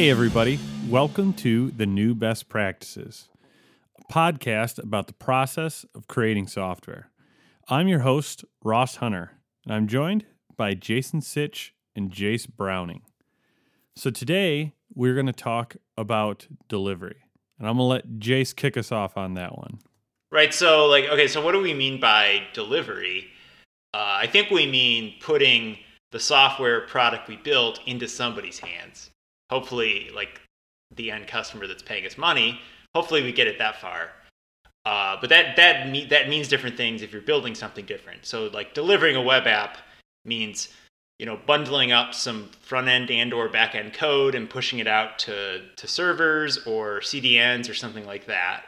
Hey, everybody. Welcome to The New Best Practices, a podcast about the process of creating software. I'm your host, Ross Hunter, and I'm joined by Jason Sitch and Jace Browning. So today, we're going to talk about delivery, and I'm going to let Jace kick us off on that one. Right. So, like, okay, so what do we mean by delivery? Uh, I think we mean putting the software product we built into somebody's hands. Hopefully, like the end customer that's paying us money. Hopefully, we get it that far. Uh, but that that me- that means different things if you're building something different. So, like delivering a web app means you know bundling up some front end and or back end code and pushing it out to to servers or CDNs or something like that.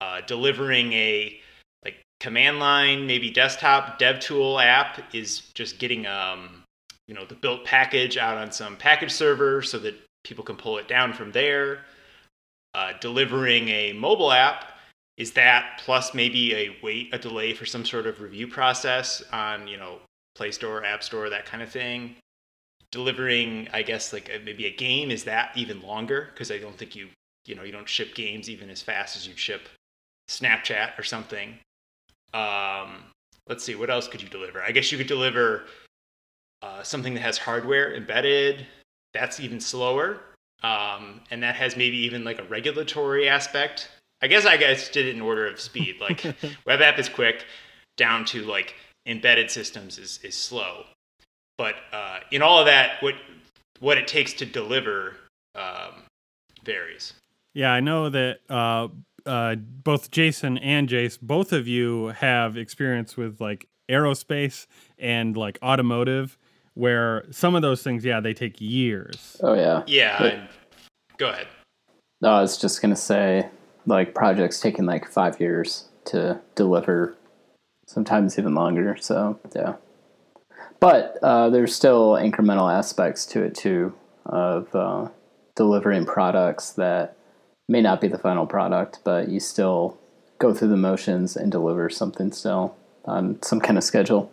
Uh, delivering a like command line, maybe desktop dev tool app is just getting um, you know the built package out on some package server so that people can pull it down from there. Uh, delivering a mobile app is that plus maybe a wait a delay for some sort of review process on you know Play Store, App Store, that kind of thing. Delivering, I guess, like a, maybe a game is that even longer because I don't think you you know you don't ship games even as fast as you ship Snapchat or something. Um, let's see, what else could you deliver? I guess you could deliver uh, something that has hardware embedded. That's even slower, um, and that has maybe even like a regulatory aspect. I guess I guess did it in order of speed. Like web app is quick, down to like embedded systems is is slow. But uh, in all of that, what what it takes to deliver um, varies. Yeah, I know that uh, uh, both Jason and Jace, both of you have experience with like aerospace and like automotive, where some of those things, yeah, they take years. Oh yeah. Yeah. But- and- go ahead. No, I was just gonna say, like projects taking like five years to deliver, sometimes even longer. So yeah, but uh, there's still incremental aspects to it too of uh, delivering products that may not be the final product, but you still go through the motions and deliver something still on some kind of schedule.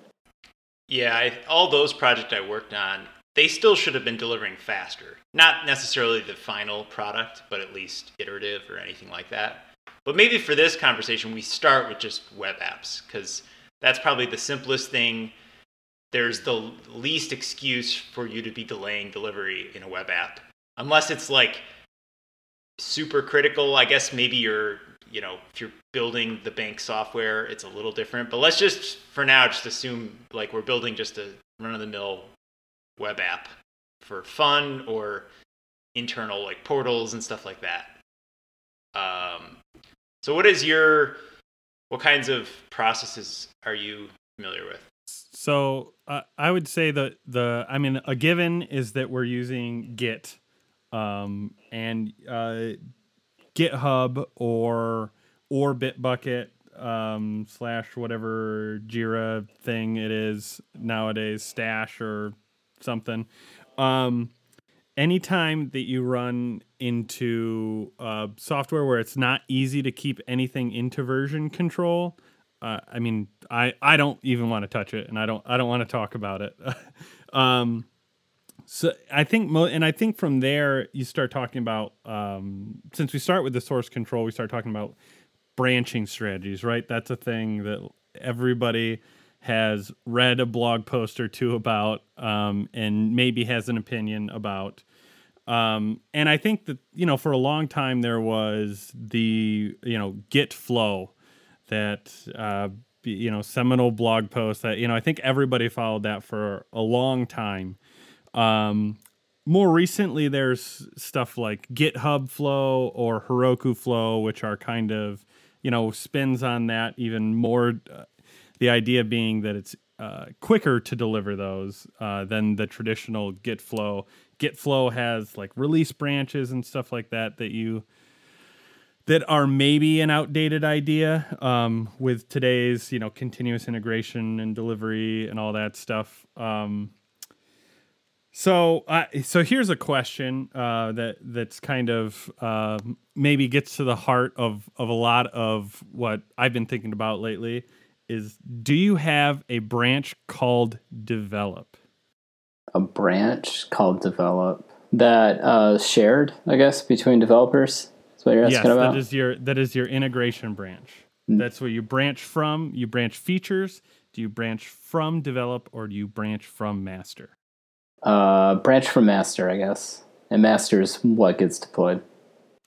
Yeah, I, all those projects I worked on, they still should have been delivering faster. Not necessarily the final product, but at least iterative or anything like that. But maybe for this conversation, we start with just web apps because that's probably the simplest thing. There's the least excuse for you to be delaying delivery in a web app, unless it's like super critical. I guess maybe you're, you know, if you're building the bank software, it's a little different. But let's just, for now, just assume like we're building just a run of the mill web app for fun or internal like portals and stuff like that. Um, so, what is your, what kinds of processes are you familiar with? So uh, I would say that the I mean a given is that we're using Git um, and uh, GitHub or or Bitbucket um, slash whatever Jira thing it is nowadays, Stash or something. Um, anytime that you run into uh, software where it's not easy to keep anything into version control, uh, I mean, I, I don't even want to touch it, and I don't I don't want to talk about it. um, so I think, mo- and I think from there you start talking about um, since we start with the source control, we start talking about branching strategies, right? That's a thing that everybody has read a blog post or two about, um, and maybe has an opinion about. Um, and I think that you know, for a long time there was the you know Git flow that uh, you know seminal blog post that you know I think everybody followed that for a long time. Um, more recently, there's stuff like GitHub Flow or Heroku Flow, which are kind of you know spins on that even more. Uh, the idea being that it's uh, quicker to deliver those uh, than the traditional Git Flow. Git Flow has like release branches and stuff like that that you that are maybe an outdated idea um, with today's you know continuous integration and delivery and all that stuff. Um, so, uh, so here's a question uh, that that's kind of uh, maybe gets to the heart of of a lot of what I've been thinking about lately. Is do you have a branch called develop? A branch called develop. that uh, shared, I guess, between developers. That's what you're asking yes, about. that is your that is your integration branch. That's where you branch from. You branch features. Do you branch from develop or do you branch from master? Uh, branch from master, I guess, and master is what gets deployed.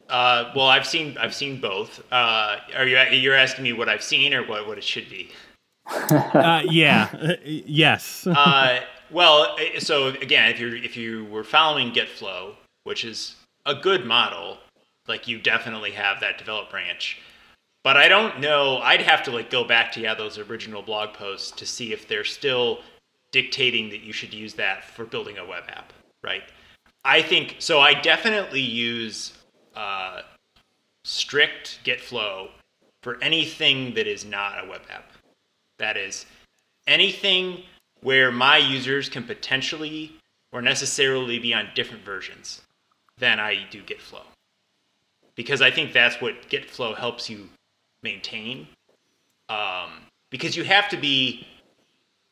Uh, well, I've seen I've seen both. Uh, are you you're asking me what I've seen or what, what it should be? Uh, yeah. yes. Uh, well, eh, so again, if you if you were following Git Flow, which is a good model, like you definitely have that develop branch. But I don't know. I'd have to like go back to yeah those original blog posts to see if they're still dictating that you should use that for building a web app, right? I think so. I definitely use uh, strict Git Flow for anything that is not a web app. That is anything where my users can potentially or necessarily be on different versions than I do Git flow, Because I think that's what Git flow helps you maintain. Um, because you have to be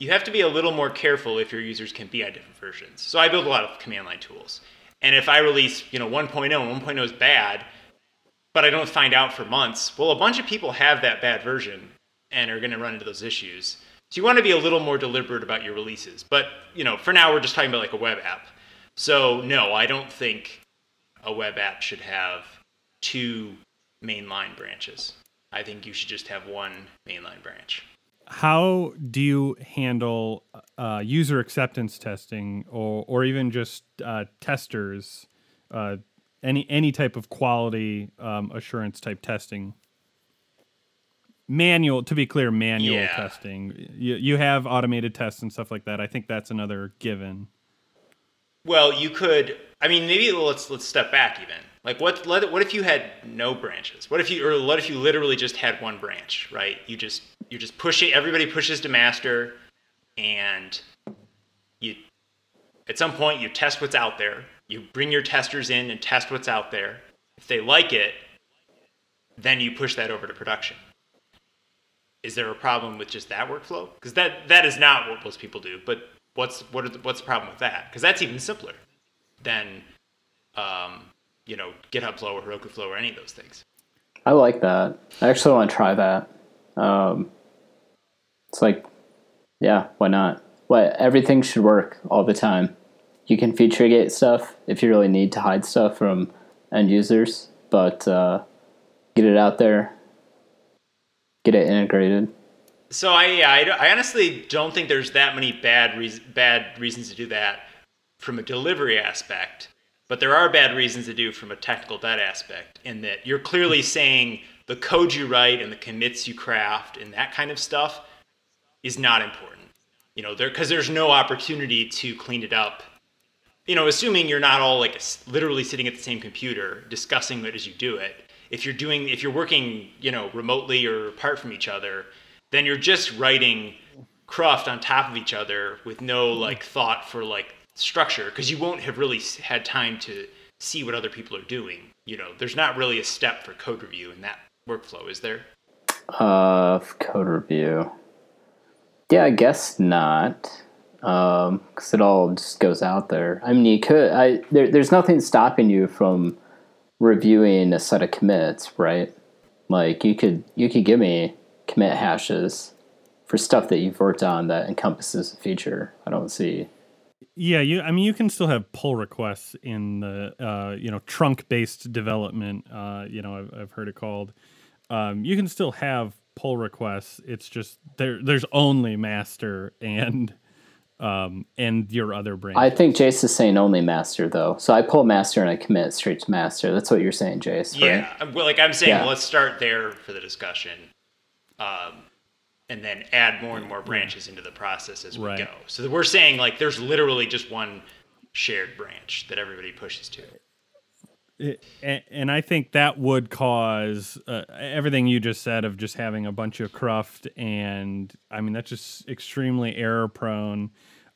you have to be a little more careful if your users can be on different versions. So I build a lot of command line tools. And if I release, you know, 1.0, 1.0 is bad, but I don't find out for months, well, a bunch of people have that bad version and are going to run into those issues. So you want to be a little more deliberate about your releases. But, you know, for now we're just talking about like a web app. So no, I don't think a web app should have two mainline branches. I think you should just have one mainline branch. How do you handle uh, user acceptance testing or, or even just uh, testers, uh, any any type of quality um, assurance type testing? Manual, to be clear, manual Yeah. testing. You, you have automated tests and stuff like that. I think that's another given. Well, you could. I mean, maybe let's let's step back even. Like, what what if you had no branches? What if you or what if you literally just had one branch? Right? You just you just push it. Everybody pushes to master, and you at some point you test what's out there. You bring your testers in and test what's out there. If they like it, then you push that over to production. Is there a problem with just that workflow? Because that that is not what most people do. But what's what the, what's the problem with that? Because that's even simpler than um, you know GitHub Flow or Heroku Flow or any of those things. I like that. I actually want to try that. Um, it's like, yeah, why not? What everything should work all the time. You can feature gate stuff if you really need to hide stuff from end users, but uh, get it out there, get it integrated. So I, yeah, I, I honestly don't think there's that many bad reas bad reasons to do that from a delivery aspect, but there are bad reasons to do from a technical debt aspect. In that you're clearly mm-hmm. saying the code you write and the commits you craft and that kind of stuff is not important. You know, there because there's no opportunity to clean it up. You know, assuming you're not all like literally sitting at the same computer discussing it as you do it. If you're doing, if you're working, you know, remotely or apart from each other, then you're just writing cruft on top of each other with no like mm-hmm. thought for like structure because you won't have really had time to see what other people are doing. You know, there's not really a step for code review in that workflow, is there? Uh, code review. Yeah, I guess not. Um, because it all just goes out there. I mean, you could. I there, there's nothing stopping you from reviewing a set of commits, right? Like you could you could give me commit hashes for stuff that you've worked on that encompasses a feature. I don't see. Yeah, you. I mean, you can still have pull requests in the uh, you know trunk based development. Uh, you know, I've, I've heard it called. Um, you can still have pull requests. It's just there. There's only master and um, and your other branch. I think Jace is saying only master though. So I pull master and I commit straight to master. That's what you're saying, Jace. Right? Yeah, I'm- well, like I'm saying, Yeah. let's start there for the discussion, um, and then add more and more branches into the process as we Right. go. So we're saying like there's literally just one shared branch that everybody pushes to. It- and I think that would cause uh, everything you just said of just having a bunch of cruft, and I mean that's just extremely error prone.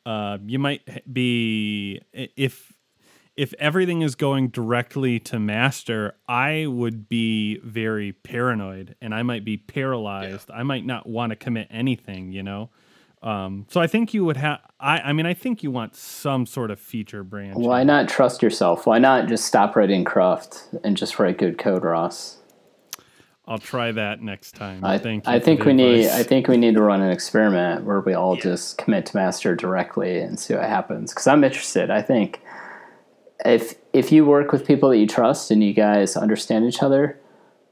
Uh, you might be if if everything is going directly to master, I would be very paranoid, and I might be paralyzed. I might not want to commit anything, you know. Um, so I think you would have. I, I mean, I think you want some sort of feature branch. Why not trust yourself? Why not just stop writing Cruft and just write good code, Ross? I'll try that next time. I, Thank you I think the we need. I think we need to run an experiment where we all Yeah. just commit to master directly and see what happens. Because I'm interested. I think if if you work with people that you trust and you guys understand each other,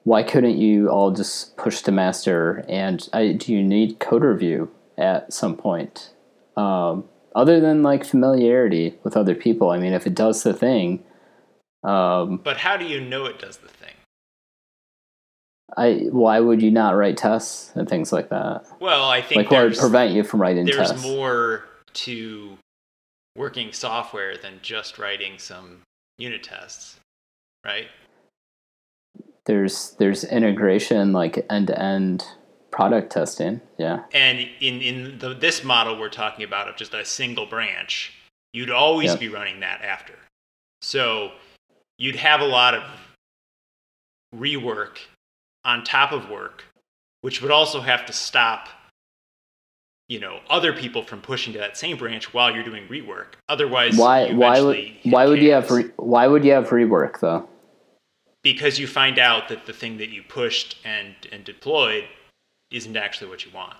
why couldn't you all just push to master? And I, do you need code review at some point? Um, other than like familiarity with other people, I mean, if it does the thing, um, But how do you know it does the thing? I why would you not write tests and things like that? Well, I think Like, what would there's, prevent you from writing there's tests? more to working software than just writing some unit tests, right? there's there's integration like end to end product testing. Yeah. And in in the, this model we're talking about of just a single branch, you'd always Yep. be running that after. So you'd have a lot of rework on top of work, which would also have to stop you know other people from pushing to that same branch while you're doing rework. Otherwise, Why you why would why would you have re, why would you have rework though? because you find out that the thing that you pushed and and deployed isn't actually what you want.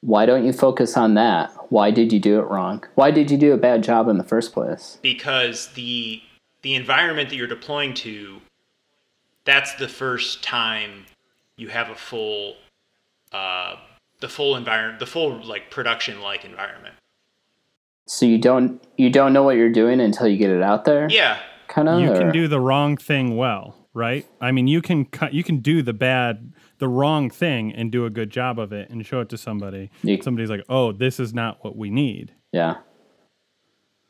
Why don't you focus on that? Why did you do it wrong? Why did you do a bad job in the first place? because the the environment that you're deploying to that's the first time you have a full uh, the full environment the full like production like environment So you don't you don't know what you're doing until you get it out there. yeah Kind of. you can do the wrong thing well, right? I mean, you can cut, you can do the bad, the wrong thing, and do a good job of it, and show it to somebody. You- Somebody's like, "Oh, this is not what we need." Yeah.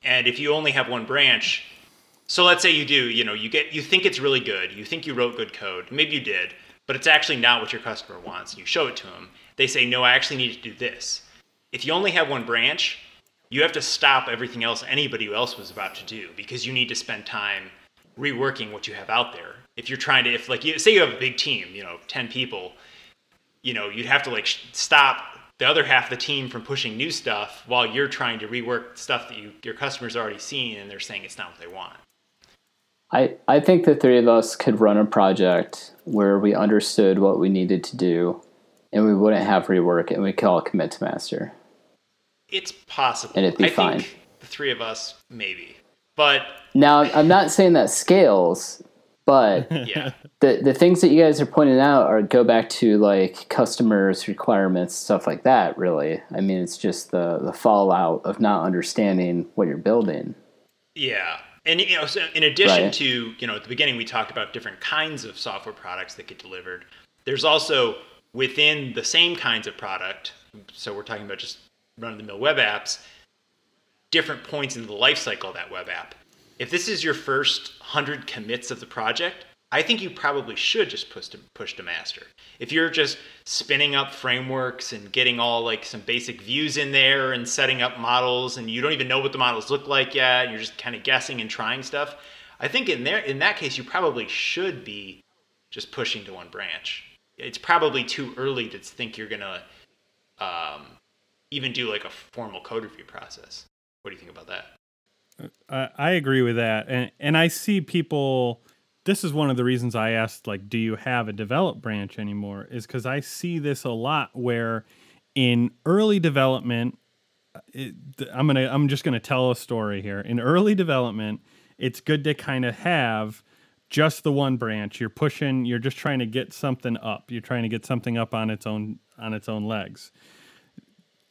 and if you only have one branch so let's say you do you know you get you think it's really good you think you wrote good code maybe you did but it's actually not what your customer wants you show it to them they say no i actually need to do this. If you only have one branch you have to stop everything else anybody else was about to do because you need to spend time reworking what you have out there. If you're trying to if like you say you have a big team you know 10 people you know you'd have to like stop the other half of the team from pushing new stuff while you're trying to rework stuff that you your customers already seen and they're saying it's not what they want. I, I think the three of us could run a project where we understood what we needed to do and we wouldn't have rework and we could all commit to master. it's possible And it'd be I fine. think the three of us maybe but Now, I'm not saying that scales, but yeah the, the things that you guys are pointing out are go back to like customers' requirements, stuff like that, really. I mean, it's just the, the fallout of not understanding what you're building. Yeah. And you know, so in addition Right. to, you know, at the beginning we talked about different kinds of software products that get delivered. There's also within the same kinds of product, so we're talking about just run of the mill web apps, different points in the life cycle of that web app. If this is your first 100 commits of the project, I think you probably should just push to push to master. If you're just spinning up frameworks and getting all like some basic views in there and setting up models and you don't even know what the models look like yet, and you're just kind of guessing and trying stuff, I think in there in that case you probably should be just pushing to one branch. It's probably too early to think you're gonna um, even do like a formal code review process. What do you think about that? I, agree with that, and and I see people. This is one of the reasons I asked, like, do you have a develop branch anymore? Is because I see this a lot where, in early development, it, I'm gonna I'm just gonna tell a story here. In early development, it's good to kind of have just the one branch. You're pushing. You're just trying to get something up. You're trying to get something up on its own on its own legs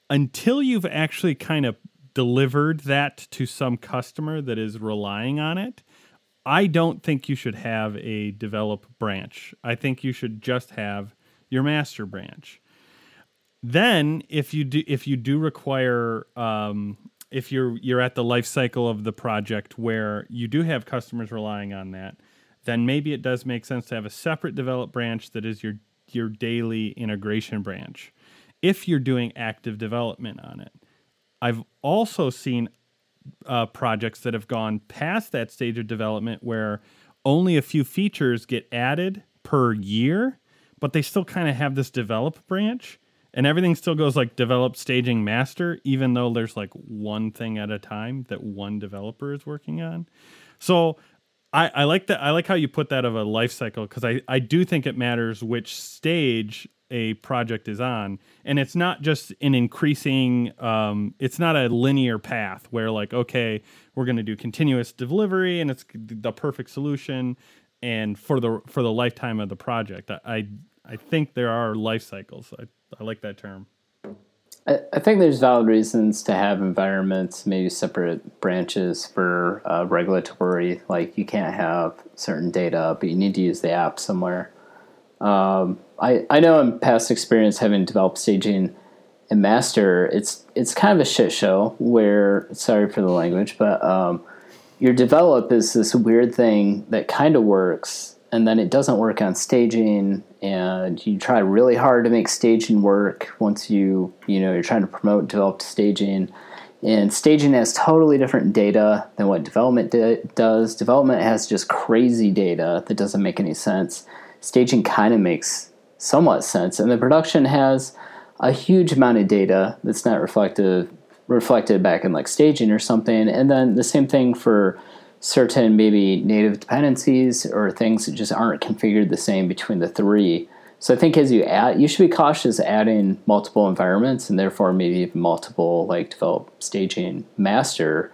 until you've actually kind of delivered that to some customer that is relying on it, I don't think you should have a develop branch. I think you should just have your master branch. Then, if you do, if you do require, um, if you're you're at the life cycle of the project where you do have customers relying on that, then maybe it does make sense to have a separate develop branch that is your your daily integration branch if you're doing active development on it. I've also seen uh, projects that have gone past that stage of development where only a few features get added per year, but they still kind of have this develop branch and everything still goes like develop, staging, master, even though there's like one thing at a time that one developer is working on. So I, I like that. I like how you put that of a life cycle because I, I do think it matters which stage a project is on, and it's not just an increasing. Um, it's not a linear path where like okay, we're going to do continuous delivery and it's the perfect solution, and for the for the lifetime of the project. I I, I think there are life cycles. I, I like that term. I, think there's valid reasons to have environments, maybe separate branches for uh, regulatory. Like you can't have certain data, but you need to use the app somewhere. Um, I I know in past experience having developed staging and master, it's it's kind of a shit show. Where sorry for the language, but um, your develop is this weird thing that kind of works and then it doesn't work on staging and you try really hard to make staging work once you you know you're trying to promote developed staging. And staging has totally different data than what development di- does. Development has just crazy data that doesn't make any sense. Staging kind of makes somewhat sense and the production has a huge amount of data that's not reflective reflected back in like staging or something. And then the same thing for certain maybe native dependencies or things that just aren't configured the same between the three. So I think as you add, you should be cautious adding multiple environments and therefore maybe even multiple like develop staging master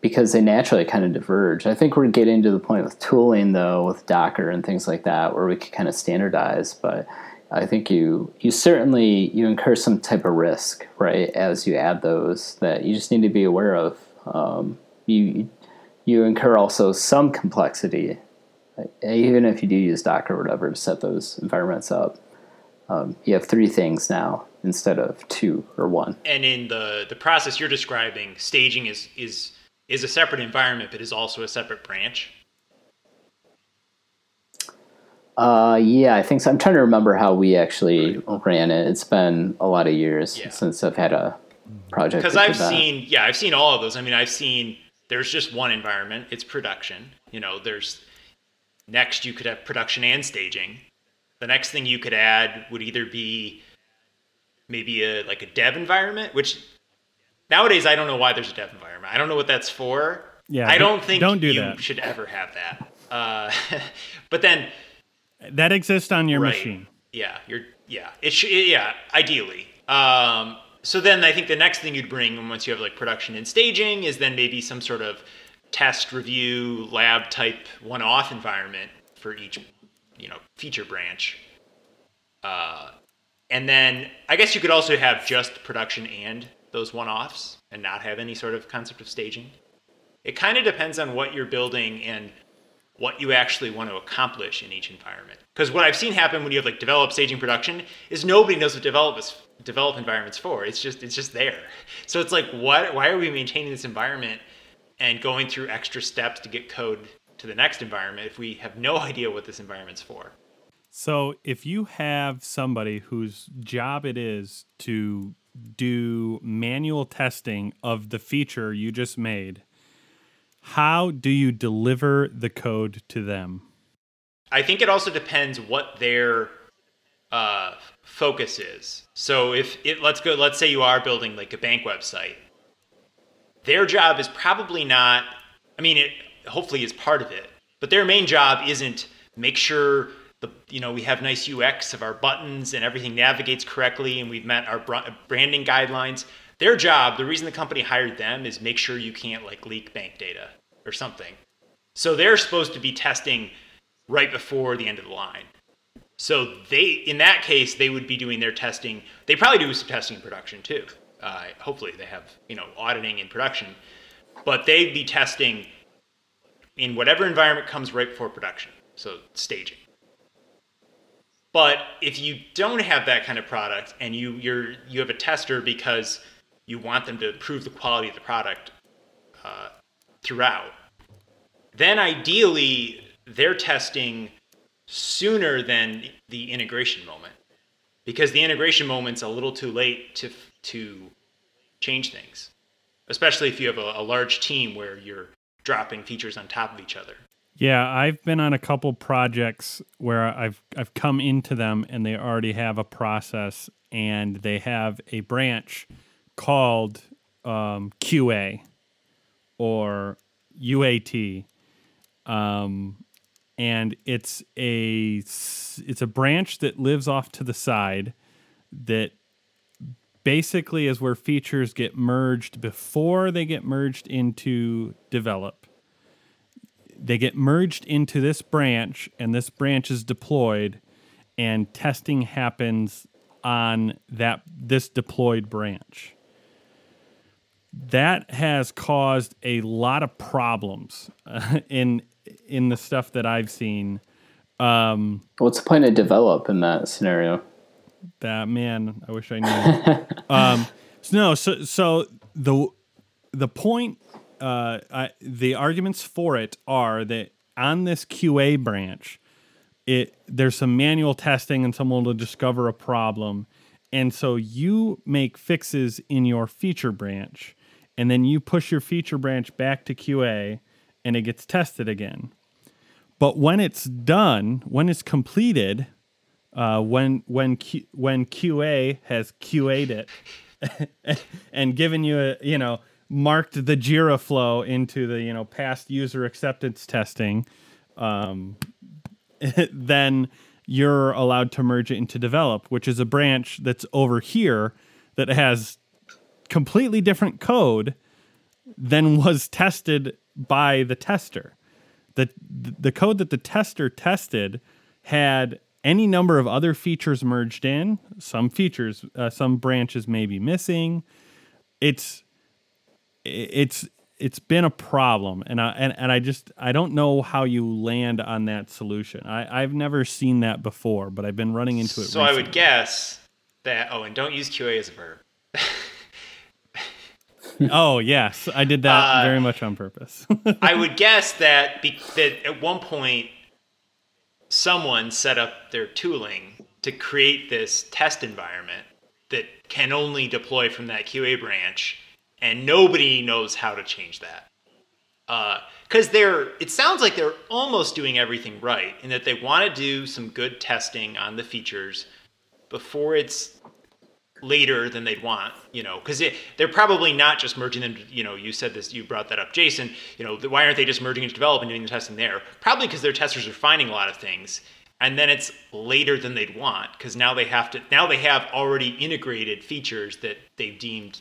because they naturally kind of diverge. I think we're getting to the point with tooling though, with Docker and things like that, where we can kind of standardize. But I think you you certainly you incur some type of risk, right, as you add those that you just need to be aware of. Um, you you incur also some complexity, even if you do use Docker or whatever to set those environments up. Um, you have three things now instead of two or one. And in the the process you're describing, staging is is is a separate environment, but is also a separate branch. Uh, yeah, I think so. I'm trying to remember how we actually ran it. It's been a lot of years yeah. since I've had a project. Because I've seen, yeah, I've seen all of those. I mean, I've seen there's just one environment it's production you know there's next you could have production and staging. The next thing you could add would either be maybe a like a dev environment which nowadays i don't know why there's a dev environment. I don't know what that's for. Yeah i don't think don't do you that. should ever have that. Uh, but then that exists on your right, machine. Yeah you're yeah it should yeah ideally. Um, so then I think the next thing you'd bring once you have like production and staging is then maybe some sort of test review lab type one-off environment for each you know feature branch. Uh, and then I guess you could also have just production and those one-offs and not have any sort of concept of staging. It kind of depends on what you're building and what you actually want to accomplish in each environment. Because what I've seen happen when you have like develop staging production is nobody knows what develop is develop environments for. It's just it's just there. So it's like what why are we maintaining this environment and going through extra steps to get code to the next environment if we have no idea what this environment's for? So if you have somebody whose job it is to do manual testing of the feature you just made, how do you deliver the code to them? I think it also depends what their uh, focus is. So if it let's go let's say you are building like a bank website. Their job is probably not I mean it hopefully is part of it, but their main job isn't make sure the you know we have nice UX of our buttons and everything navigates correctly and we've met our branding guidelines. Their job, the reason the company hired them is make sure you can't like leak bank data or something. So they're supposed to be testing right before the end of the line. So they, in that case, they would be doing their testing. They probably do some testing in production too. Uh, hopefully, they have you know auditing in production, but they'd be testing in whatever environment comes right before production. So staging. But if you don't have that kind of product and you you're you have a tester because you want them to improve the quality of the product uh, throughout, then ideally they're testing sooner than the integration moment. Because the integration moment's a little too late to to change things. Especially if you have a, a, large team where you're dropping features on top of each other. Yeah, I've been on a couple projects where I've I've come into them and they already have a process and they have a branch called um, QA or UAT, um, and it's a it's a branch that lives off to the side that basically is where features get merged before they get merged into develop. They get merged into this branch and this branch is deployed and testing happens on that this deployed branch. That has caused a lot of problems uh, in in the stuff that I've seen. Um, What's the point of develop in that scenario? That man, I wish I knew. um, so no, so so the the point, uh, I, the arguments for it are that on this QA branch, it there's some manual testing and someone will discover a problem, and so you make fixes in your feature branch, and then you push your feature branch back to QA, and it gets tested again. But when it's done, when it's completed, uh, when when Q, when QA has QA'd it and given you a you know marked the Jira flow into the you know past user acceptance testing, um, then you're allowed to merge it into develop, which is a branch that's over here that has completely different code than was tested by the tester. The the code that the tester tested had any number of other features merged in. Some features, uh, some branches may be missing. It's it's it's been a problem, and I and, and I just I don't know how you land on that solution. I I've never seen that before, but I've been running into it. So recently. I would guess that. Oh, and don't use QA as a verb. oh yes, I did that uh, very much on purpose. I would guess that be, that at one point someone set up their tooling to create this test environment that can only deploy from that QA branch, and nobody knows how to change that. Because uh, they're, it sounds like they're almost doing everything right, in that they want to do some good testing on the features before it's later than they'd want, you know, because they're probably not just merging them. You know, you said this, you brought that up, Jason. You know, why aren't they just merging into develop and doing the testing there? Probably because their testers are finding a lot of things, and then it's later than they'd want because now they have to. Now they have already integrated features that they've deemed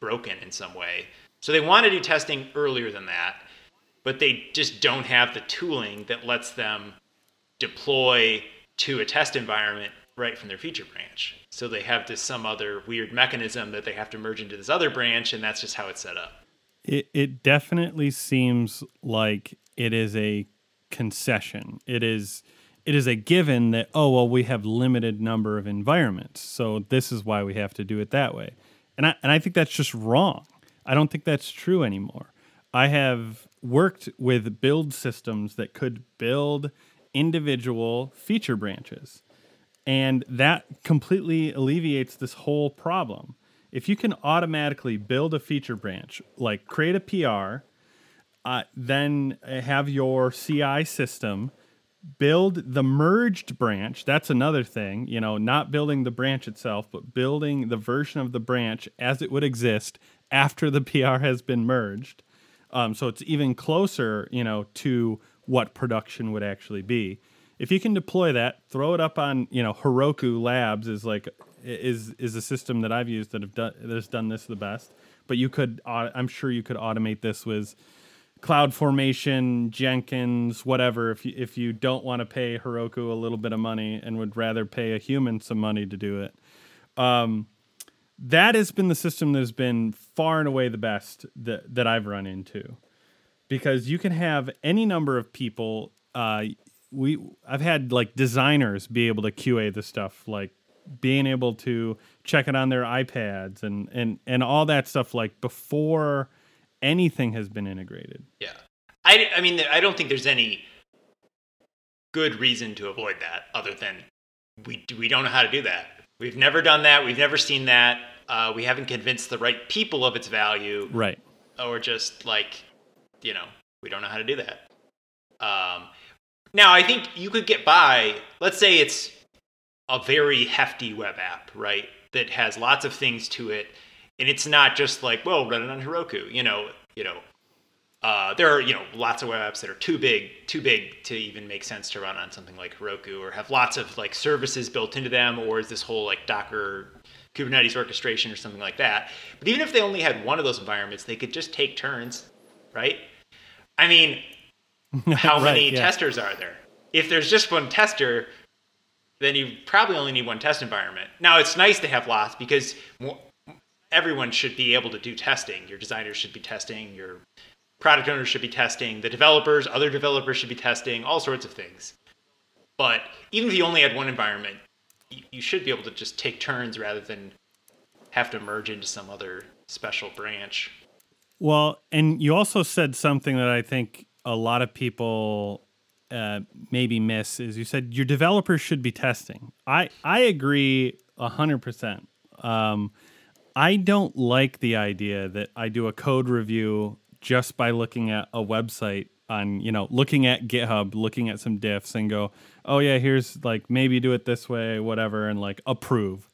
broken in some way. So they want to do testing earlier than that, but they just don't have the tooling that lets them deploy to a test environment right from their feature branch. So they have this some other weird mechanism that they have to merge into this other branch, and that's just how it's set up. It it definitely seems like it is a concession. It is it is a given that oh well we have limited number of environments, so this is why we have to do it that way. And I and I think that's just wrong. I don't think that's true anymore. I have worked with build systems that could build individual feature branches and that completely alleviates this whole problem. If you can automatically build a feature branch, like create a PR, uh, then have your CI system build the merged branch. That's another thing, you know, not building the branch itself, but building the version of the branch as it would exist after the PR has been merged. Um, so it's even closer, you know, to what production would actually be if you can deploy that, throw it up on you know Heroku Labs is like is is a system that I've used that have done that has done this the best. But you could, I'm sure you could automate this with CloudFormation, Jenkins, whatever. If you if you don't want to pay Heroku a little bit of money and would rather pay a human some money to do it, um, that has been the system that has been far and away the best that that I've run into, because you can have any number of people. Uh, we I've had like designers be able to QA the stuff, like being able to check it on their iPads and and and all that stuff like before anything has been integrated. Yeah. I, I mean I don't think there's any good reason to avoid that other than we we don't know how to do that. We've never done that. We've never seen that. Uh, we haven't convinced the right people of its value. Right. Or just like, you know, we don't know how to do that. Um, now, I think you could get by. Let's say it's a very hefty web app, right? That has lots of things to it, and it's not just like, well, run it on Heroku. You know, you know, uh, there are you know lots of web apps that are too big, too big to even make sense to run on something like Heroku, or have lots of like services built into them, or is this whole like Docker Kubernetes orchestration or something like that. But even if they only had one of those environments, they could just take turns, right? I mean, how Right, many yeah. testers are there? If there's just one tester, then you probably only need one test environment. Now, it's nice to have lots because everyone should be able to do testing. Your designers should be testing, your product owners should be testing, the developers, other developers should be testing, all sorts of things. But even if you only had one environment, you, you should be able to just take turns rather than have to merge into some other special branch. Well, and you also said something that I think a lot of people uh, maybe miss is you said your developers should be testing. I I agree hundred percent. Um, I don't like the idea that I do a code review just by looking at a website on you know looking at GitHub, looking at some diffs, and go, oh yeah, here's like maybe do it this way, whatever, and like approve.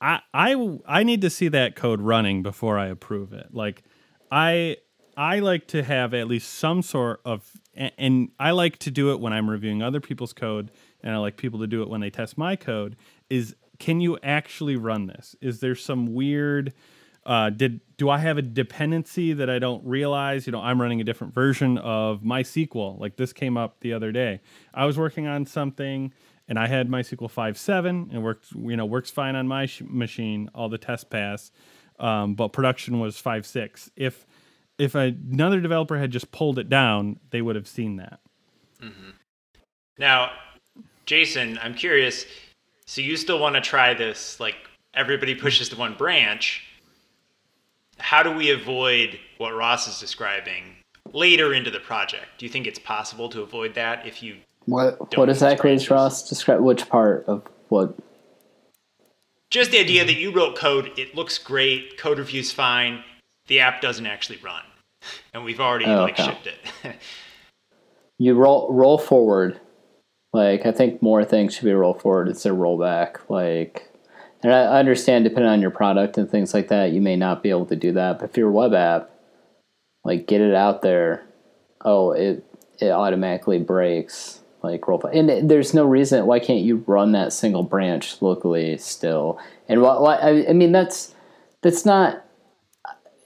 I I I need to see that code running before I approve it. Like I I like to have at least some sort of a- and I like to do it when I'm reviewing other people's code and I like people to do it when they test my code is can you actually run this? Is there some weird uh, did do I have a dependency that I don't realize? You know, I'm running a different version of MySQL. Like this came up the other day. I was working on something and I had MySQL 5.7 and worked, you know, works fine on my sh- machine. All the tests pass, um, but production was 5.6. If if another developer had just pulled it down, they would have seen that. Mm-hmm. Now, Jason, I'm curious. So you still want to try this? Like everybody pushes to one branch. How do we avoid what Ross is describing later into the project? Do you think it's possible to avoid that if you What what exactly use is Ross describe? Which part of what? just the idea that you wrote code, it looks great, code review's fine, the app doesn't actually run, and we've already Oh, like okay. shipped it. You roll roll forward. Like I think more things should be roll forward instead of roll back. Like, and I understand depending on your product and things like that, you may not be able to do that. But if you're a web app, like get it out there. Oh, it it automatically breaks. Like roll, and it- there's no reason why can't you run that single branch locally still? And what, what I, I mean that's that's not.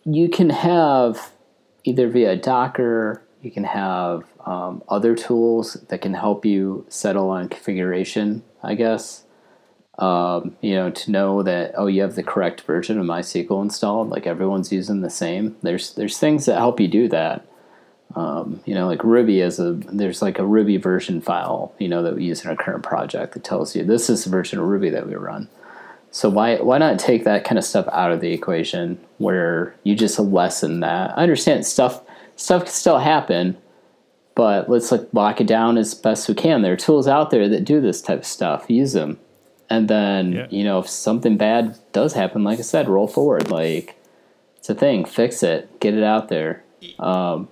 You can have either via Docker, you can have um, other tools that can help you settle on configuration. I guess um, you know to know that oh you have the correct version of MySQL installed, like everyone's using the same. There's there's things that help you do that. Um, you know, like Ruby is a there's like a Ruby version file, you know, that we use in our current project that tells you this is the version of Ruby that we run. So why why not take that kind of stuff out of the equation where you just lessen that? I understand stuff stuff can still happen, but let's like lock it down as best we can. There are tools out there that do this type of stuff. Use them, and then Yeah. you know if something bad does happen, like I said, roll forward. Like it's a thing. Fix it. Get it out there. Um,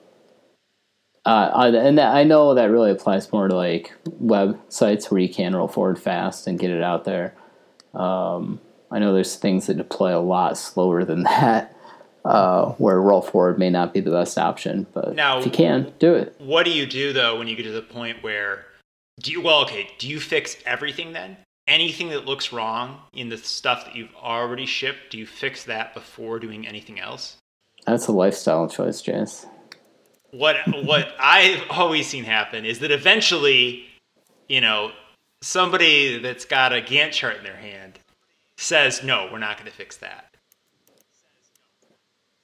uh, and that, I know that really applies more to like websites where you can roll forward fast and get it out there. Um, I know there's things that deploy a lot slower than that, uh, where roll forward may not be the best option. But Now- if you can, do it. what do you do though when you get to the point where do you well okay do you fix everything then anything that looks wrong in the stuff that you've already shipped do you fix that before doing anything else That's a lifestyle choice, Jace. what what i've always seen happen is that eventually you know somebody that's got a gantt chart in their hand says no we're not going to fix that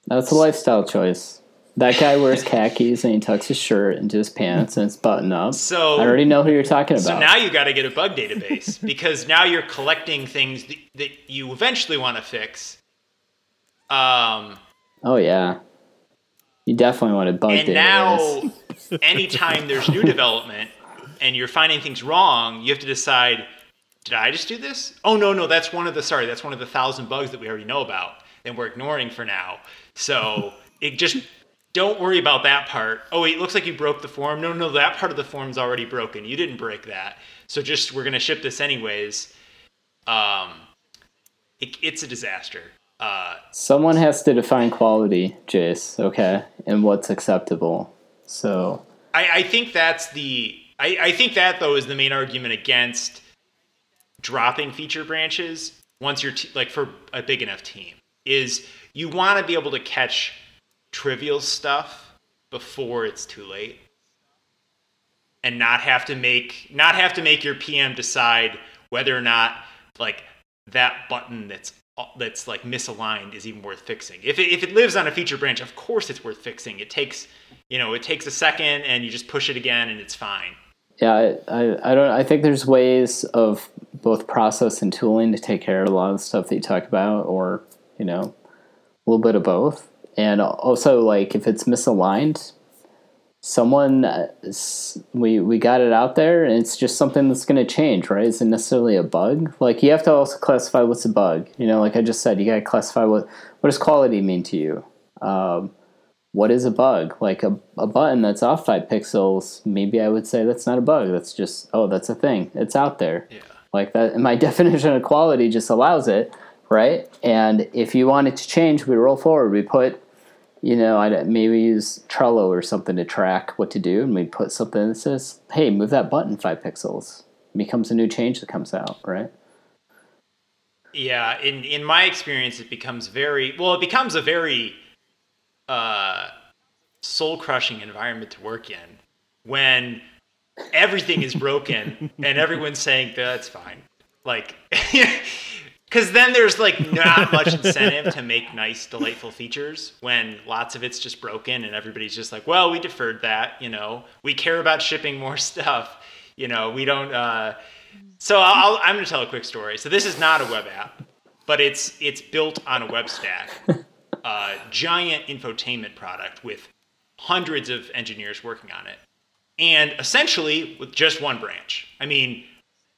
That's a lifestyle choice. That guy wears khakis and he tucks his shirt into his pants and it's buttoned up. So- I already know who you're talking about. So now you got to get a bug database because now you're collecting things that, that you eventually want to fix. Um, oh yeah, you definitely want to bug database. and database. now, anytime there's new development and you're finding things wrong, you have to decide: Did I just do this? Oh no, no, that's one of the sorry, that's one of the thousand bugs that we already know about and we're ignoring for now. So it just don't worry about that part. Oh, wait, it looks like you broke the form. No, no, that part of the form's already broken. You didn't break that. So just we're gonna ship this anyways. Um, it, it's a disaster. Uh, Someone has to define quality, Jace. Okay, and what's acceptable. So I, I think that's the. I, I think that though is the main argument against dropping feature branches once you're t- like for a big enough team is you want to be able to catch trivial stuff before it's too late and not have to make not have to make your PM decide whether or not like that button that's that's like misaligned is even worth fixing. If it, if it lives on a feature branch, of course it's worth fixing. It takes you know it takes a second and you just push it again and it's fine. Yeah, I, I, don't. I think there's ways of both process and tooling to take care of a lot of the stuff that you talk about, or you know, a little bit of both. And also, like if it's misaligned, someone we we got it out there, and it's just something that's going to change, right? Isn't necessarily a bug. Like you have to also classify what's a bug. You know, like I just said, you got to classify what what does quality mean to you. Um, what is a bug? Like a, a button that's off five pixels, maybe I would say that's not a bug. That's just, oh, that's a thing. It's out there. Yeah. Like that, my definition of quality just allows it, right? And if you want it to change, we roll forward. We put, you know, I maybe use Trello or something to track what to do, and we put something that says, hey, move that button five pixels. It becomes a new change that comes out, right? Yeah, in in my experience, it becomes very well. It becomes a very uh, soul crushing environment to work in when everything is broken and everyone's saying that's fine. Like, because then there's like not much incentive to make nice, delightful features when lots of it's just broken and everybody's just like, well, we deferred that. You know, we care about shipping more stuff. You know, we don't. Uh... So I'll, I'm going to tell a quick story. So this is not a web app, but it's it's built on a web stack a giant infotainment product with hundreds of engineers working on it. And essentially with just one branch. I mean,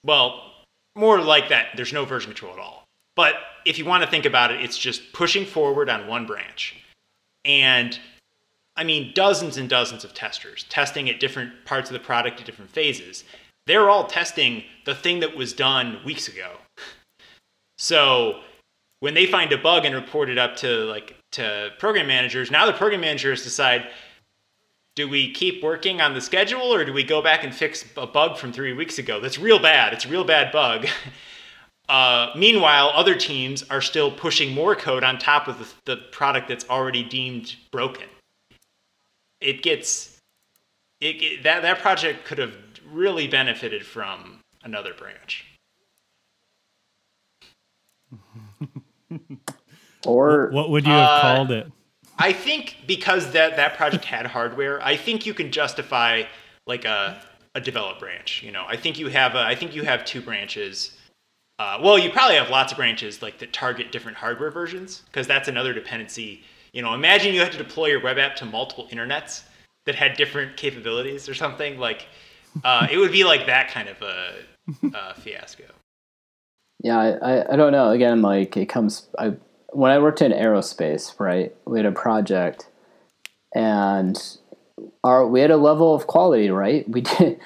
well, more like that, there's no version control at all. But if you want to think about it, it's just pushing forward on one branch. And I mean, dozens and dozens of testers testing at different parts of the product at different phases. They're all testing the thing that was done weeks ago. So when they find a bug and report it up to like to program managers, now the program managers decide do we keep working on the schedule or do we go back and fix a bug from three weeks ago? That's real bad. It's a real bad bug. Uh, meanwhile, other teams are still pushing more code on top of the, the product that's already deemed broken. It gets it, it, that that project could have really benefited from another branch. Or what would you have Uh, called it? I think because that that project had hardware, I think you can justify like a a develop branch. You know, I think you have a, I think you have two branches. Uh, well, you probably have lots of branches like that target different hardware versions because that's another dependency. You know, imagine you had to deploy your web app to multiple internets that had different capabilities or something. Like, uh, it would be like that kind of a, a fiasco. Yeah, I, I, don't know. Again, like it comes. I when I worked in aerospace, right? We had a project, and our we had a level of quality, right? We did.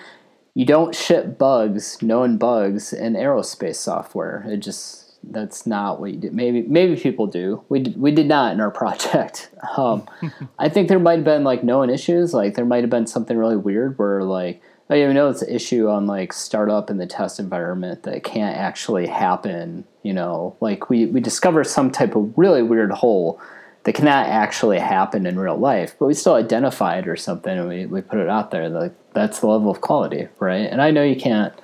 You don't ship bugs, known bugs, in aerospace software. It just that's not what you do. Maybe maybe people do. We did, we did not in our project. Um, I think there might have been like known issues. Like there might have been something really weird where like oh, you know it's an issue on like startup in the test environment that can't actually happen. You know, like we we discover some type of really weird hole that cannot actually happen in real life, but we still identify it or something and we, we put it out there. Like that's the level of quality, right? And I know you can't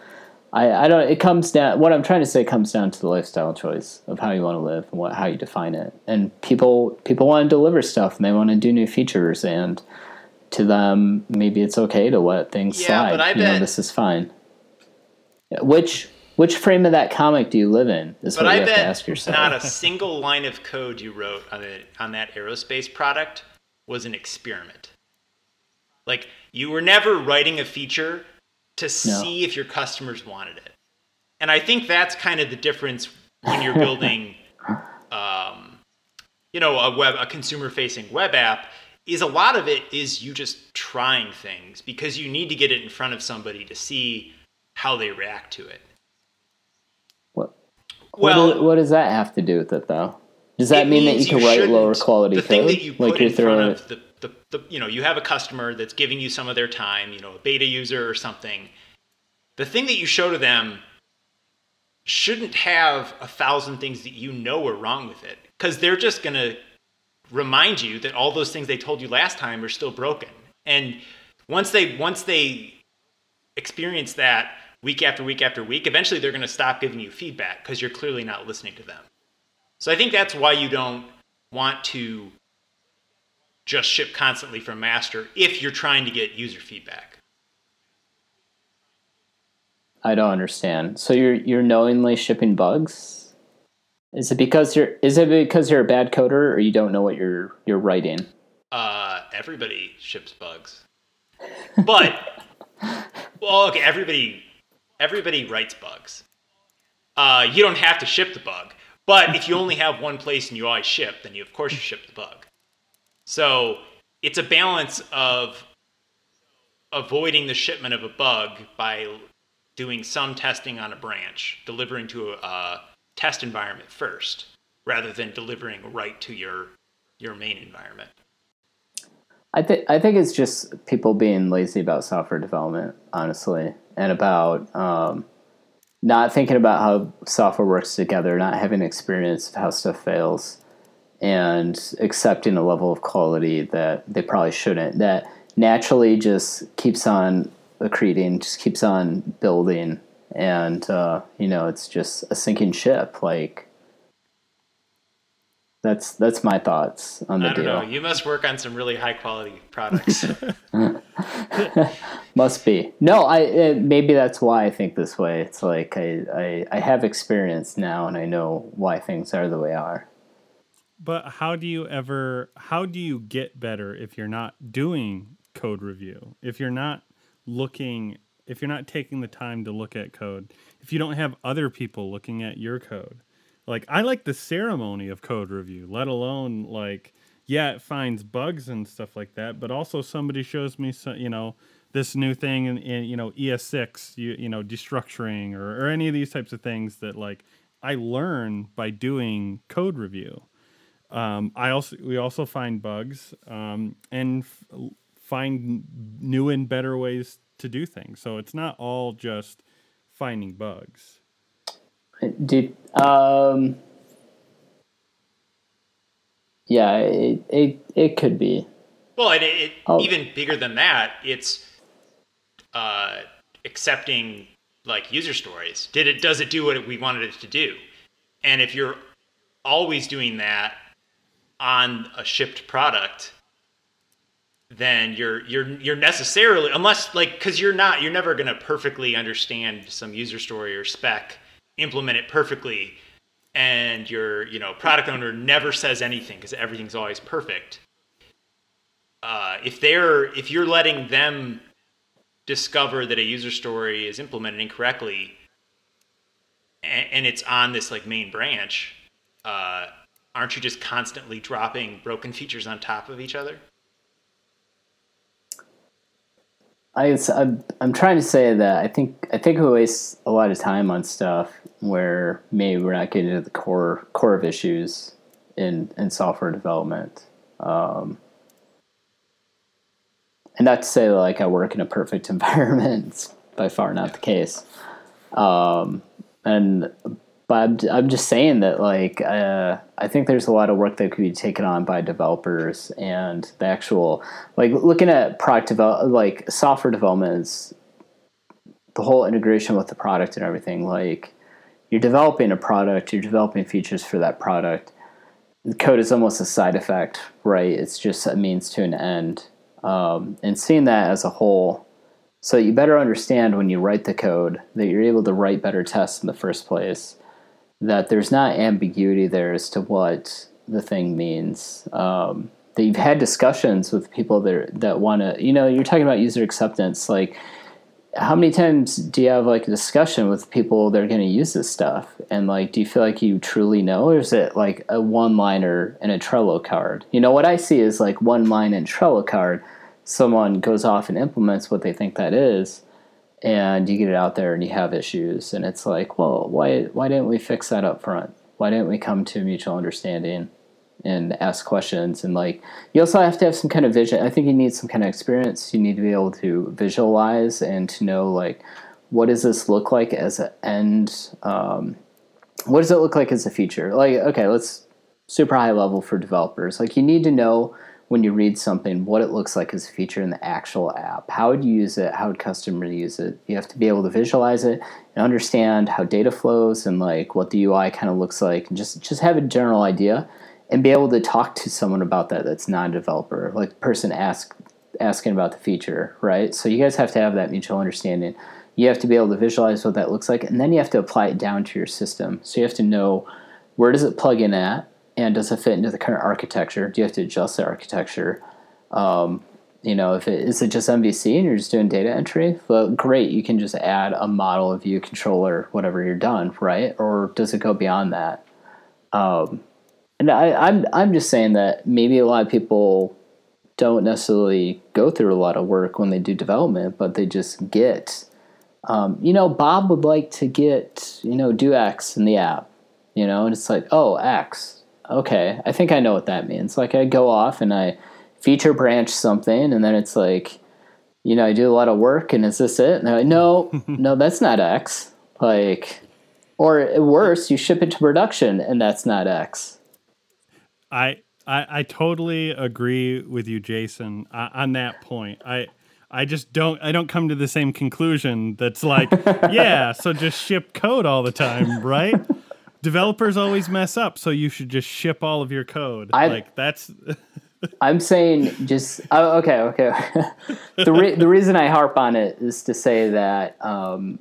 I, I don't it comes down what I'm trying to say comes down to the lifestyle choice of how you want to live and what how you define it. And people people want to deliver stuff and they want to do new features and to them maybe it's okay to let things Yeah, slide. but I you know, bet- this is fine. Which which frame of that comic do you live in? Is But what I you have to bet ask yourself. not a single line of code you wrote on it on that aerospace product was an experiment. Like you were never writing a feature to see if your customers wanted it. And I think that's kind of the difference when you're building um, you know, a web a consumer facing web app is a lot of it is you just trying things because you need to get it in front of somebody to see how they react to it. What? Well, what, do- what does that have to do with it, though? Does that mean that you can write lower quality the code? that you like put you're in front throwing of the, the, the, you know, you have a customer that's giving you some of their time, you know, a beta user or something. The thing that you show to them shouldn't have a thousand things that you know are wrong with it because they're just going to remind you that all those things they told you last time are still broken. And once they once they experience that week after week after week, eventually they're going to stop giving you feedback because you're clearly not listening to them. So I think that's why you don't want to just ship constantly from master if you're trying to get user feedback. I don't understand. So you're you're knowingly shipping bugs? Is it because you're is it because you're a bad coder or you don't know what you're you're writing? Uh, everybody ships bugs, but well, okay, everybody everybody writes bugs. Uh, you don't have to ship the bug, but if you only have one place and you always ship, then you of course you ship the bug. So it's a balance of avoiding the shipment of a bug by doing some testing on a branch, delivering to a, a test environment first, rather than delivering right to your your main environment. I think I think it's just people being lazy about software development, honestly, and about um, not thinking about how software works together, not having experience of how stuff fails, and accepting a level of quality that they probably shouldn't. That naturally just keeps on accreting, just keeps on building, and uh, you know it's just a sinking ship. Like that's that's my thoughts on the I don't deal. know. You must work on some really high quality products. Must be. No, I uh, maybe that's why I think this way. It's like I, I I have experience now and I know why things are the way they are. But how do you ever how do you get better if you're not doing code review? If you're not looking if you're not taking the time to look at code, if you don't have other people looking at your code. Like I like the ceremony of code review, let alone like yeah, it finds bugs and stuff like that, but also somebody shows me you know, this new thing in, in you know ES6, you you know, destructuring or, or any of these types of things that like I learn by doing code review. Um, I also we also find bugs um, and f- find new and better ways to do things. So it's not all just finding bugs. Do um yeah, it it, it could be. well, and it, it, Oh. even bigger than that, it's uh, accepting like user stories. Did it? Does it do what we wanted it to do? And if you're always doing that on a shipped product, then you're you're you're necessarily unless like because you're not you're never going to perfectly understand some user story or spec implement it perfectly and your you know product owner never says anything because everything's always perfect uh, if they're if you're letting them discover that a user story is implemented incorrectly and, and it's on this like main branch uh, aren't you just constantly dropping broken features on top of each other I I'm trying to say that I think I think we waste a lot of time on stuff where maybe we're not getting to the core core of issues in in software development. Um, and not to say like I work in a perfect environment. It's by far not the case. Um, and but I'm, I'm just saying that like uh, I think there's a lot of work that could be taken on by developers and the actual like looking at product develop like software development is the whole integration with the product and everything. Like you're developing a product you're developing features for that product. The code is almost a side effect right? It's just a means to an end. Um, and seeing that as a whole so you better understand when you write the code that you're able to write better tests in the first place that there's not ambiguity there as to what the thing means. Um, that you've had discussions with people that that want to, you know, you're talking about user acceptance. Like how many times do you have like a discussion with people that are going to use this stuff and like do you feel like you truly know or is it like a one liner in a trello card you know what i see is like one line in trello card someone goes off and implements what they think that is and you get it out there and you have issues and it's like well why why didn't we fix that up front? Why didn't we come to mutual understanding and ask questions? And like you also have to have some kind of vision. I think you need some kind of experience. You need to be able to visualize and to know like what does this look like as an end um, what does it look like as a feature? Like okay let's super high level for developers. Like you need to know when you read something what it looks like as a feature in the actual app how would you use it how would customers use it you have to be able to visualize it and understand how data flows and like what the ui kind of looks like and just just have a general idea and be able to talk to someone about that that's not a developer, like person ask asking about the feature, right? So you guys have to have that mutual understanding. You have to be able to visualize what that looks like, and then you have to apply it down to your system. So you have to know where does it plug in at, and does it fit into the current architecture? Do you have to adjust the architecture? Um, you know, if it is it just MVC and you're just doing data entry, well, great, you can just add a model, a view controller, whatever you're done, right? Or does it go beyond that? Um, and I, I'm I'm just saying that maybe a lot of people don't necessarily go through a lot of work when they do development, but they just get. Um, you know, Bob would like to get you know do X in the app, you know, and it's like oh X, okay, I think I know what that means. Like I go off and I feature branch something, and then it's like, you know, I do a lot of work, and is this it? And they're like, no, no, that's not X. Like, or worse, you ship it to production, and that's not X. I I, I totally agree with you, Jason, uh, on that point. I I just don't I don't come to the same conclusion. That's like, yeah, so just ship code all the time, right? Developers always mess up, so you should just ship all of your code. I, like that's. I'm saying just oh, okay, okay. the re- the reason I harp on it is to say that um,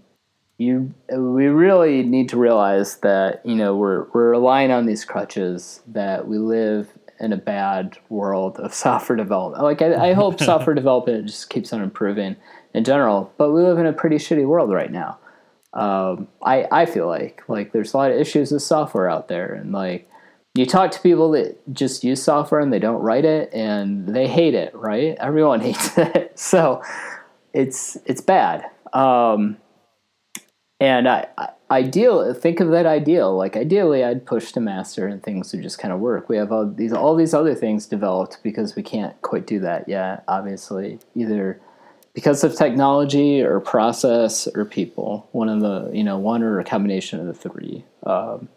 you we really need to realize that you know we're we're relying on these crutches that we live in a bad world of software development. Like I, I hope software development just keeps on improving in general, but we live in a pretty shitty world right now. Um, I I feel like like there's a lot of issues with software out there, and like you talk to people that just use software and they don't write it and they hate it, right? Everyone hates it, so it's it's bad. Um, and I, I ideal think of that ideal like ideally I'd push to master and things would just kind of work. We have all these all these other things developed because we can't quite do that yet. Obviously, either because of technology or process or people. One of the you know one or a combination of the three. Um,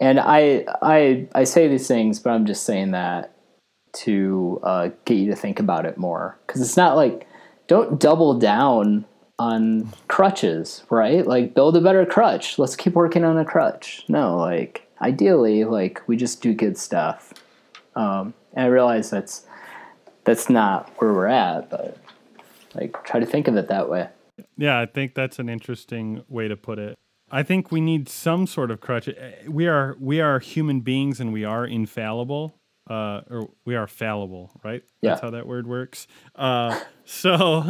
and I I I say these things, but I'm just saying that to uh, get you to think about it more because it's not like don't double down on crutches, right? Like build a better crutch. Let's keep working on a crutch. No, like ideally, like we just do good stuff. Um, and I realize that's that's not where we're at, but like try to think of it that way. Yeah, I think that's an interesting way to put it. I think we need some sort of crutch. We are we are human beings and we are infallible. Uh, or we are fallible, right? Yeah. That's how that word works. Uh, so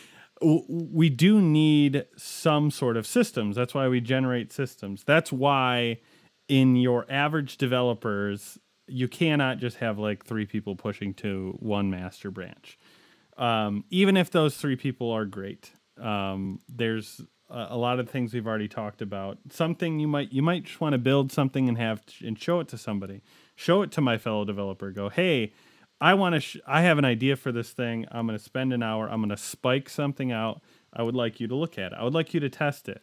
we do need some sort of systems. That's why we generate systems. That's why in your average developers, you cannot just have like three people pushing to one master branch. Um, even if those three people are great, um, there's a, a, lot of things we've already talked about. Something you might you might just want to build something and have and show it to somebody. Show it to my fellow developer. Go, hey, I want to. Sh- I have an idea for this thing. I'm going to spend an hour. I'm going to spike something out. I would like you to look at it. I would like you to test it.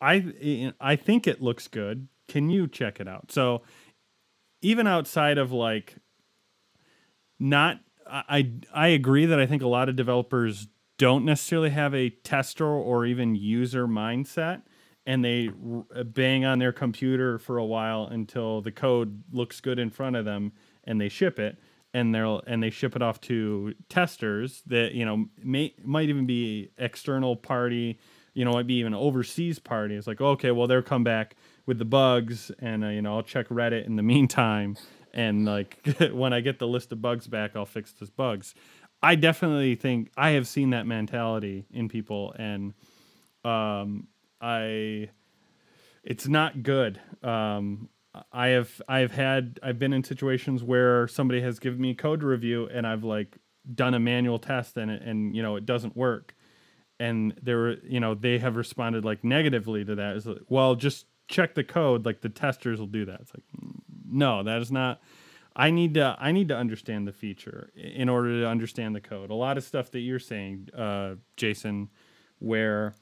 I I think it looks good. Can you check it out? So even outside of like not I I agree that I think a lot of developers don't necessarily have a tester or even user mindset and they bang on their computer for a while until the code looks good in front of them and they ship it and they'll and they ship it off to testers that you know may might even be external party you know might be even overseas party. It's like okay well they'll come back with the bugs and uh, you know i'll check reddit in the meantime and like when i get the list of bugs back i'll fix those bugs I definitely think I have seen that mentality in people, and um, I, it's not good. Um, I have I have had I've been in situations where somebody has given me code review, and I've like done a manual test, and it, and you know it doesn't work, and there you know they have responded like negatively to that. Like, well, just check the code, like the testers will do that. It's like no, that is not I need to I need to understand the feature in order to understand the code. A lot of stuff that you're saying, uh, Jason, where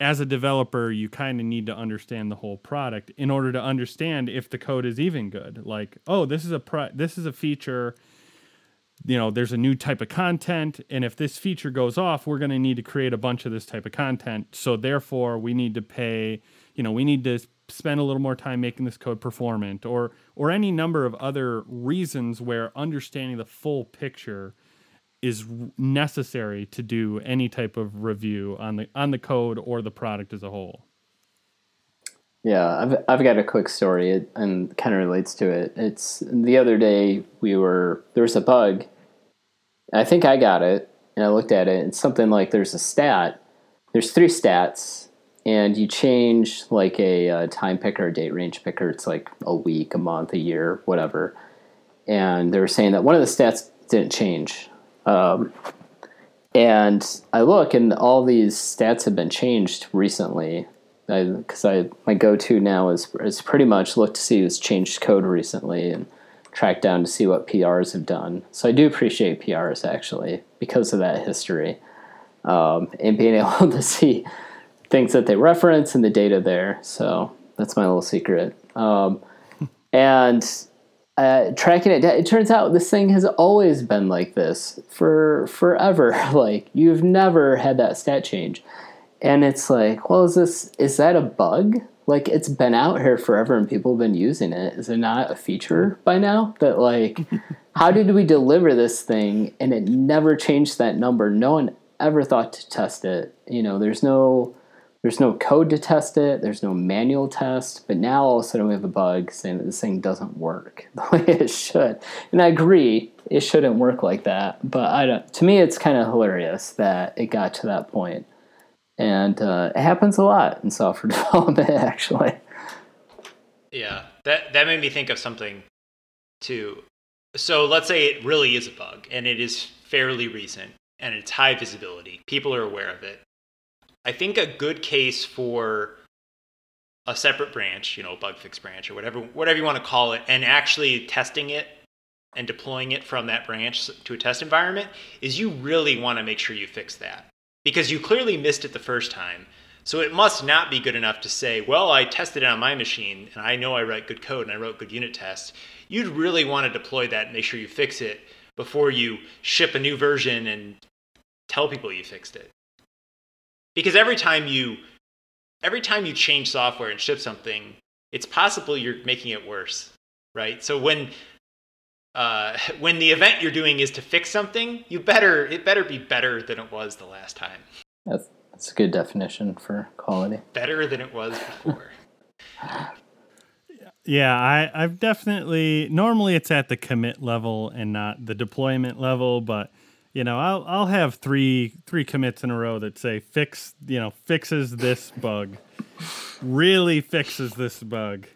as a developer you kind of need to understand the whole product in order to understand if the code is even good. Like, oh, this is a pro- this is a feature. You know, there's a new type of content, and if this feature goes off, we're going to need to create a bunch of this type of content. So therefore, we need to pay. You know, we need to spend a little more time making this code performant or or any number of other reasons where understanding the full picture is necessary to do any type of review on the on the code or the product as a whole. Yeah, I've I've got a quick story and kind of relates to it. It's the other day we were there was a bug. I think I got it and I looked at it. It's something like there's a stat. There's three stats and you change like a, a, time picker, a date range picker. It's like a week, a month, a year, whatever. And they were saying that one of the stats didn't change. Um, and I look, and all these stats have been changed recently. Because I, I, my go-to now is is pretty much look to see who's changed code recently and track down to see what PRs have done. So I do appreciate PRs actually because of that history um, and being able to see things that they reference and the data there. So that's my little secret. Um, and uh, tracking it, it turns out this thing has always been like this for forever. like you've never had that stat change, and it's like, well, is this is that a bug? Like it's been out here forever and people have been using it. Is it not a feature by now? That like, how did we deliver this thing and it never changed that number? No one ever thought to test it. You know, there's no there's no code to test it. There's no manual test. But now all of a sudden we have a bug saying that this thing doesn't work the way it should. And I agree, it shouldn't work like that. But I don't. To me, it's kind of hilarious that it got to that point. And uh, it happens a lot in software development, actually. Yeah, that that made me think of something too. So let's say it really is a bug, and it is fairly recent, and it's high visibility. People are aware of it I think a good case for a separate branch, you know, bug fix branch or whatever whatever you want to call it, and actually testing it and deploying it from that branch to a test environment is you really want to make sure you fix that. Because you clearly missed it the first time. So it must not be good enough to say, well, I tested it on my machine and I know I write good code and I wrote good unit tests. You'd really want to deploy that and make sure you fix it before you ship a new version and tell people you fixed it because every time you every time you change software and ship something it's possible you're making it worse right? So when uh, when the event you're doing is to fix something you better it better be better than it was the last time. That's, that's a good definition for quality. Better than it was before. Yeah I, i've definitely normally it's at the commit level and not the deployment level but you know, I'll I'll have three three commits in a row that say fix, you know, fixes this bug, really fixes this bug,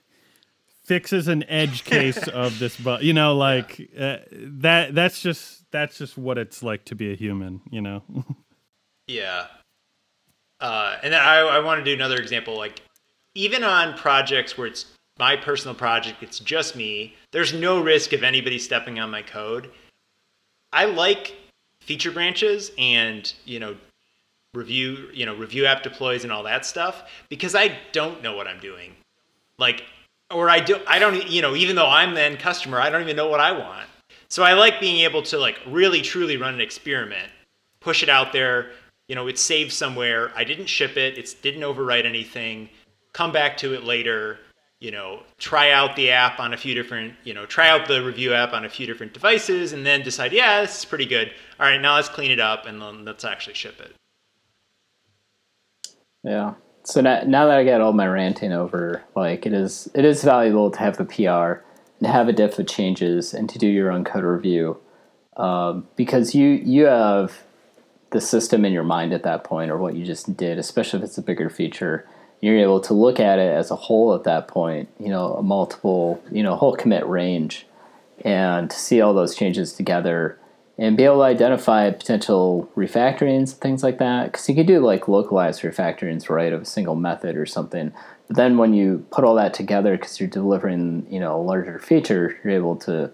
fixes an edge case of this bug. You know, like uh, that. That's just that's just what it's like to be a human. You know. yeah. Uh, and then I I want to do another example. Like even on projects where it's my personal project, it's just me. There's no risk of anybody stepping on my code. I like feature branches and you know review you know review app deploys and all that stuff because I don't know what I'm doing. Like or I do I don't you know even though I'm the end customer I don't even know what I want. So I like being able to like really truly run an experiment, push it out there, you know, it's saved somewhere. I didn't ship it, it didn't overwrite anything. Come back to it later, you know, try out the app on a few different, you know, try out the review app on a few different devices and then decide, yeah, this is pretty good. All right, now let's clean it up and then let's actually ship it. Yeah. So now, now that I got all my ranting over, like it is, it is valuable to have the PR and have a diff of changes and to do your own code review. um, because you you have the system in your mind at that point, or what you just did, especially if it's a bigger feature. You're able to look at it as a whole at that point. You know, a multiple, you know, whole commit range, and see all those changes together and be able to identify potential refactorings and things like that. Because you could do like localized refactorings, right, of a single method or something. But then when you put all that together, because you're delivering, you know, a larger feature, you're able to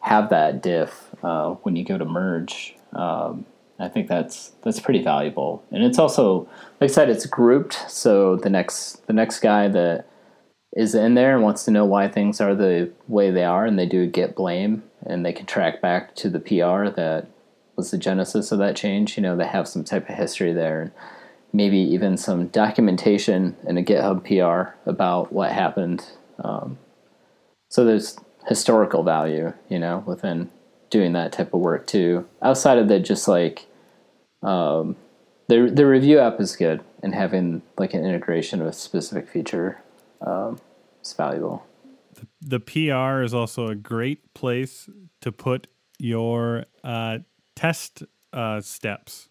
have that diff uh, when you go to merge. Um, I think that's that's pretty valuable, and it's also, like I said, it's grouped. So the next the next guy that is in there and wants to know why things are the way they are, and they do git blame, and they can track back to the PR that was the genesis of that change. You know, they have some type of history there, and maybe even some documentation in a GitHub PR about what happened. Um, so there's historical value, you know, within doing that type of work too. Outside of that, just like um, the the review app is good, and having like an integration of a specific feature um, is valuable. The PR is also a great place to put your uh, test uh, steps.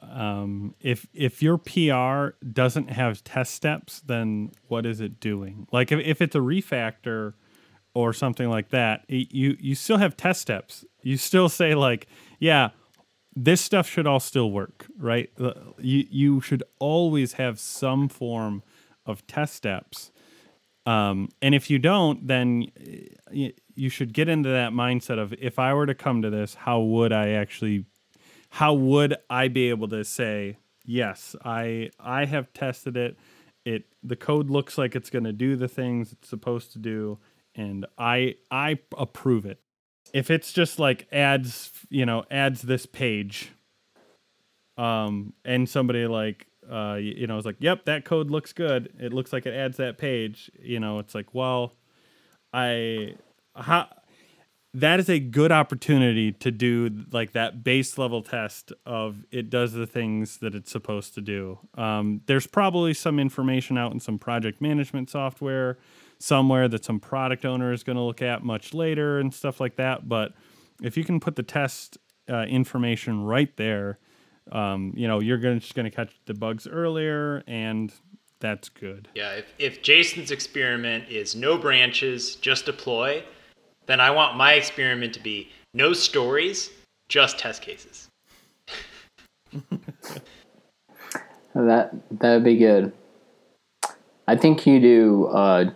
Um, if if your PR doesn't have test steps, then what is it doing? Like if, if it's a refactor or something like that, you you still have test steps. You still say like, yeah, this stuff should all still work, right? You you should always have some form of test steps. Um, and if you don't, then you should get into that mindset of if I were to come to this, how would I actually, how would I be able to say yes, I I have tested it. It the code looks like it's going to do the things it's supposed to do and I I approve it. If it's just like adds, you know, adds this page, um, and somebody like uh, you know, is like, yep, that code looks good. It looks like it adds that page. You know, it's like, well, I how that is a good opportunity to do like that base level test of it does the things that it's supposed to do. Um, there's probably some information out in some project management software somewhere that some product owner is going to look at much later and stuff like that. But if you can put the test uh, information right there, um, you know, you're gonna, just going to catch the bugs earlier, and that's good. Yeah, if, if Jason's experiment is no branches, just deploy, then I want my experiment to be no stories, just test cases. that that would be good. I think you do uh,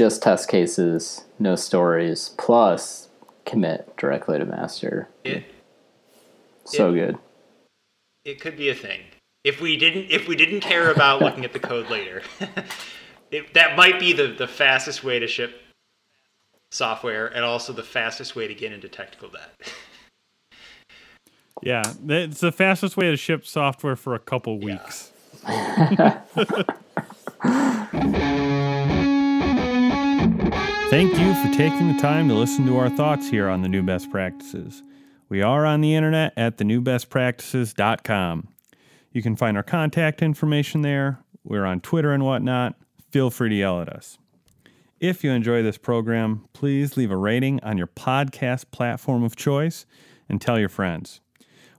just test cases, no stories, plus commit directly to master. It, so it, good. It could be a thing. If we didn't if we didn't care about looking at the code later, it, that might be the, the fastest way to ship software and also the fastest way to get into technical debt. yeah, it's the fastest way to ship software for a couple weeks. Yeah. Thank you for taking the time to listen to our thoughts here on the new best practices. We are on the internet at thenewbestpractices.com. You can find our contact information there. We're on Twitter and whatnot. Feel free to yell at us. If you enjoy this program, please leave a rating on your podcast platform of choice and tell your friends.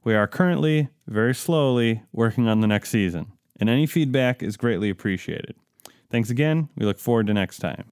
We are currently, very slowly, working on the next season, and any feedback is greatly appreciated. Thanks again. We look forward to next time.